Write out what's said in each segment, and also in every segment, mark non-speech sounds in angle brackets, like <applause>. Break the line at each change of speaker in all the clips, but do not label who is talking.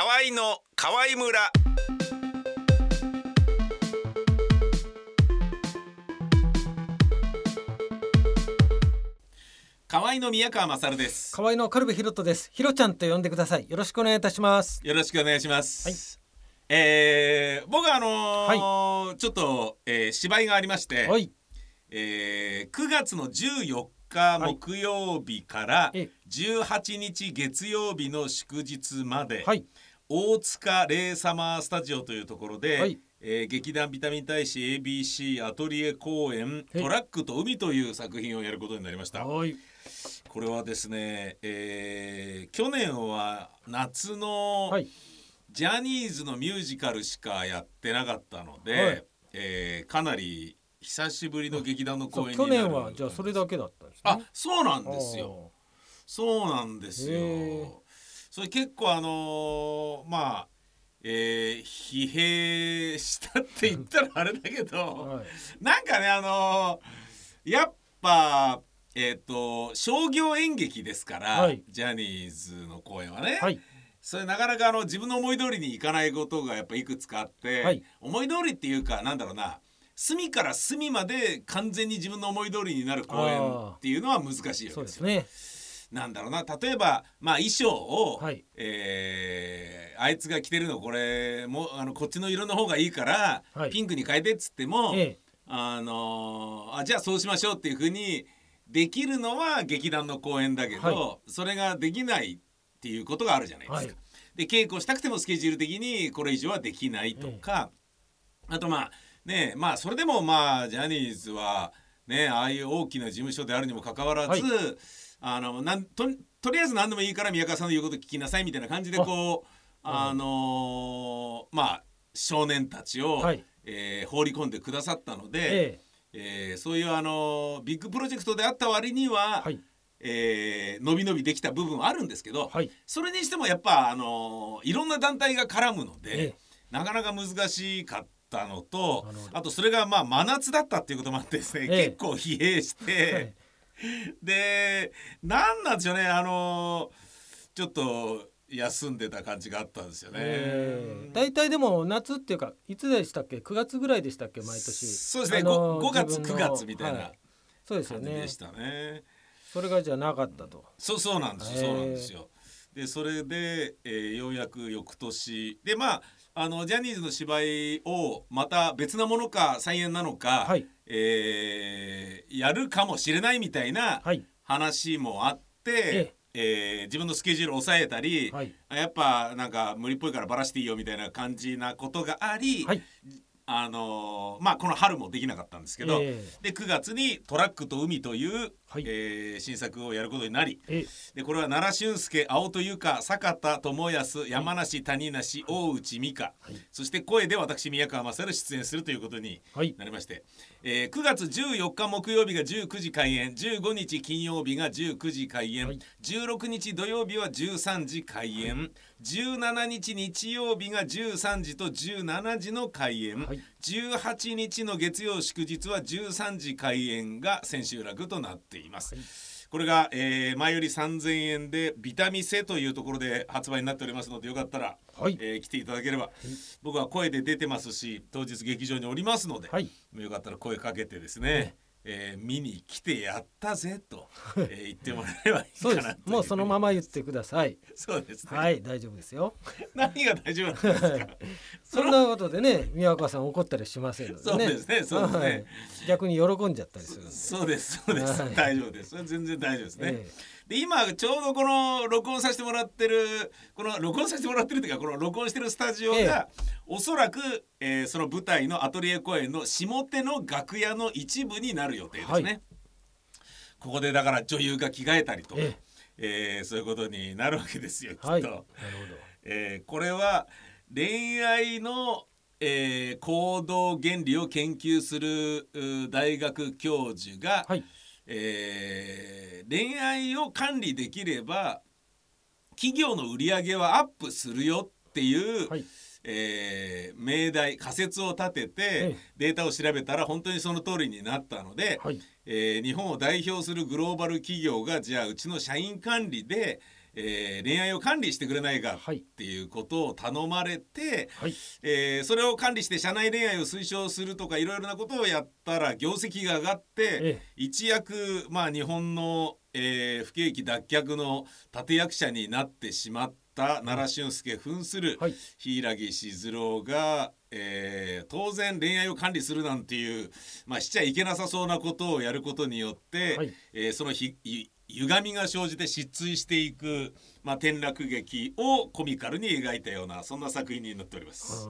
河合の河合村河合の宮川勝です
河合のカルベヒロトです。ヒロちゃんと呼んでください。よろしくお願いいたします。
よろしくお願いします、えー僕はあのーちょっと、えー芝居がありまして、
はい。
えー9月の14日
はい
木曜日から
え
18日月曜日の祝日まで、
はい。
大塚レイサマースタジオというところで、
はい
えー劇団ビタミン大使 ABC アトリエ公演「
はい
トラックと海」という作品をやることになりました。
はい。
これはですね、えー去年は夏の
はい。
ジャニーズのミュージカルしかやってなかったので、
はい
えーかなり久しぶりの劇団の公演になる
去年はじゃあそれだけだったんですね。
あそうなんですよ。そうなんですよ。それ結構あのーまあ、えー疲弊したって言ったらあれだけど。
はい。
なんかねあのーやっぱえっ、と商業演劇ですから、
はい
ジャニーズの公演はね、
はい。
それなかなかあの自分の思い通りにいかないことがやっぱいくつかあって、
はい
思い通りっていうかなんだろうな隅から隅まで完全に自分の思い通りになる公演っていうのは難しいわけで
すすね。
なんだろうな。例えば、まあ、衣装を、
はい。
えーあいつが着てるのこれもあのこっちの色の方がいいから、
はい。
ピンクに変えてっつっても、
ええ。
あのーあじゃあそうしましょうっていうふうにできるのは劇団の公演だけど、
は
それができないっていうことがあるじゃないですか。
はい。
で稽古したくてもスケジュール的にこれ以上はできないとか、あとまあねまあそれでもまあジャニーズはねああいう大きな事務所であるにもかかわらず、
はい
あのなんととりあえず何でもいいから宮川さんの言うこと聞きなさいみたいな感じでこうあのーまあ少年たちを、
はい
えー放り込んでくださったので、
え
えーそういうあのビッグプロジェクトであった割には、
え。はい。
えー伸び伸びできた部分はあるんですけど、
はい。
それにしてもやっぱあのいろんな団体が絡むので、
ええ
なかなか難しかったのとあとそれがまあ真夏だったっていうこともあってですね、
ええ
結構疲弊して、
はい <laughs>
でなんなんでしょうねあのちょっと休んでた感じがあったんですよね。
ええ大体でも夏っていうかいつでしたっけ？9月ぐらいでしたっけ？毎年
そうですね、
あの
5, 月9
自分の
月みたいな
はいそうですよね
でしたね。
それがじゃなかったと
そうそうなんですよ、そうなんですよ。でそれで、えーようやく翌年。でまああのジャニーズの芝居をまた別なものか再演なのか、
はい。
えーやるかもしれないみたいな
はい。
話もあって、えー自分のスケジュールを抑えたり、
はい。
やっぱなんか無理っぽいからバラしていいよみたいな感じなことがあり、
はい。
あのーまあこの春もできなかったんですけど、
え
で9月に「トラックと海」という、
はい。
えー新作をやることになり
ええ。
でこれは奈良俊介青戸由香坂田智康山梨谷梨大内美香、
はい。
そして声で私宮川勝出演するということに
はい。
なりまして、えー9月14日木曜日が19時開演15日金曜日が19時開演、
はい。
16日土曜日は13時開演17日日曜日が13時と17時の開演、
はい。
18日の月曜祝日は13時開演が千秋楽となっています。
はい。
これが、えー前より3000円でビタミセというところで発売になっておりますのでよかったら、
はい。
えー来ていただければ、僕は声で出てますし当日劇場におりますので、
はい。
よかったら声かけてですね、えー見に来てやったぜと、えー言ってもらえればいいかなとい
もうそのまま言ってください。
そうですね、
はい。大丈夫ですよ。<laughs>
何が大丈夫なんですか？<laughs>
そんなことでね宮川さん怒ったりしませんのでね。
そうですねそうですね。
はい。逆に喜んじゃったりする
そうですそうです、
はい。
大丈夫です。全然大丈夫ですね、
え
で今ちょうどこの録音させてもらってるこの録音させてもらってるっていうかこの録音してるスタジオが、おそらく、えーその舞台のアトリエ公演の下手の楽屋の一部になる予定ですね、
はい。
ここでだから女優が着替えたりとか、
え。
えーそういうことになるわけですよきっと、
はい。なるほど。
えーこれは恋愛の、えー行動原理を研究するう大学教授が、
はい。
えー恋愛を管理できれば企業の売り上げはアップするよっていう、
はい。
えー命題仮説を立てて、
ええ。
データを調べたら本当にその通りになったので、
はい。
えー日本を代表するグローバル企業がじゃあうちの社員管理で、えー恋愛を管理してくれないか
はい。
っていうことを頼まれて、
はい。
えーそれを管理して社内恋愛を推奨するとかいろいろなことをやったら業績が上がって、
ええ。
一躍まあ日本の、えー不景気脱却の立役者になってしまった奈良俊介扮する
はい。
柊静郎が、えー当然恋愛を管理するなんていう、まあ、しちゃいけなさそうなことをやることによって、
はい。
えーそのひゆ歪みが生じて失墜していく、まあ、転落劇をコミカルに描いたようなそんな作品になっております。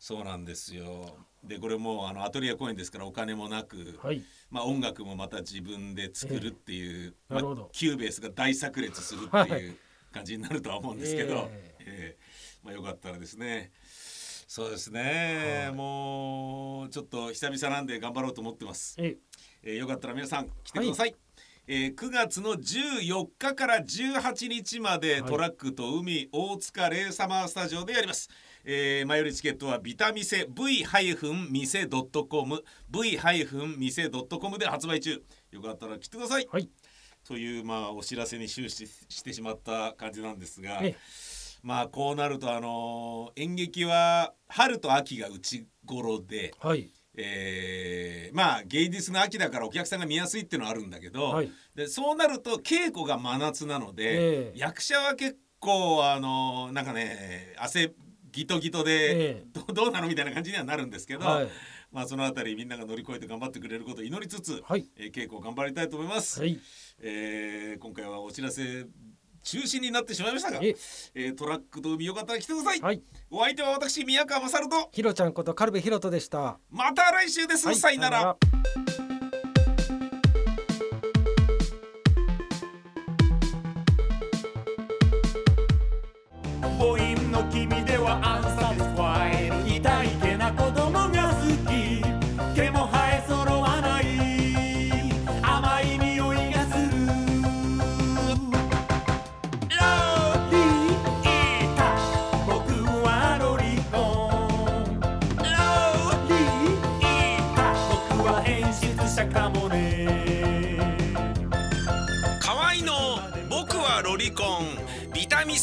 そうなんですよ。でこれもあのアトリエ公演ですからお金もなく、
はい。
まあ、音楽もまた自分で作るっていう、
ええなるほど。
まあ、 Cubase が大炸裂するって
はい。
いう感じになるとは思うんですけど、
え
え。えまあ、よかったらですね。そうですね、
はい。
もうちょっと久々なんで頑張ろうと思ってます、
え
え。ーよかったら皆さん来てください、えー9月の14日から18日まで
はい。
トラックと海大塚レイサマースタジオでやります、えー前売りチケットはビタミセ v-mise.com v-mise.com で発売中。よかったら来てください、
はい。
というまあお知らせに終始してしまった感じなんですが
え。
まあこうなるとあのー演劇は春と秋が内頃で、
はい
えーまあ芸術の秋だからお客さんが見やすいっていうのはあるんだけど、
はい。
でそうなると稽古が真夏なので、
ええ。
役者は結構あのなんかね汗ギトギトで、
ええ。
どどうなのみたいな感じにはなるんですけど、
はい。
まあそのあたりみんなが乗り越えて頑張ってくれることを祈りつつ、
はい。
えー稽古を頑張りたいと思います。
はい。
えー今回はお知らせ中心になってしまいましたが、
え
えートラックと海よかったら来てください。
はい
お相手は私宮川勝と
ひろちゃんことカルベひろとでした
また来週です。
はい
さよなら。
母音の君ではア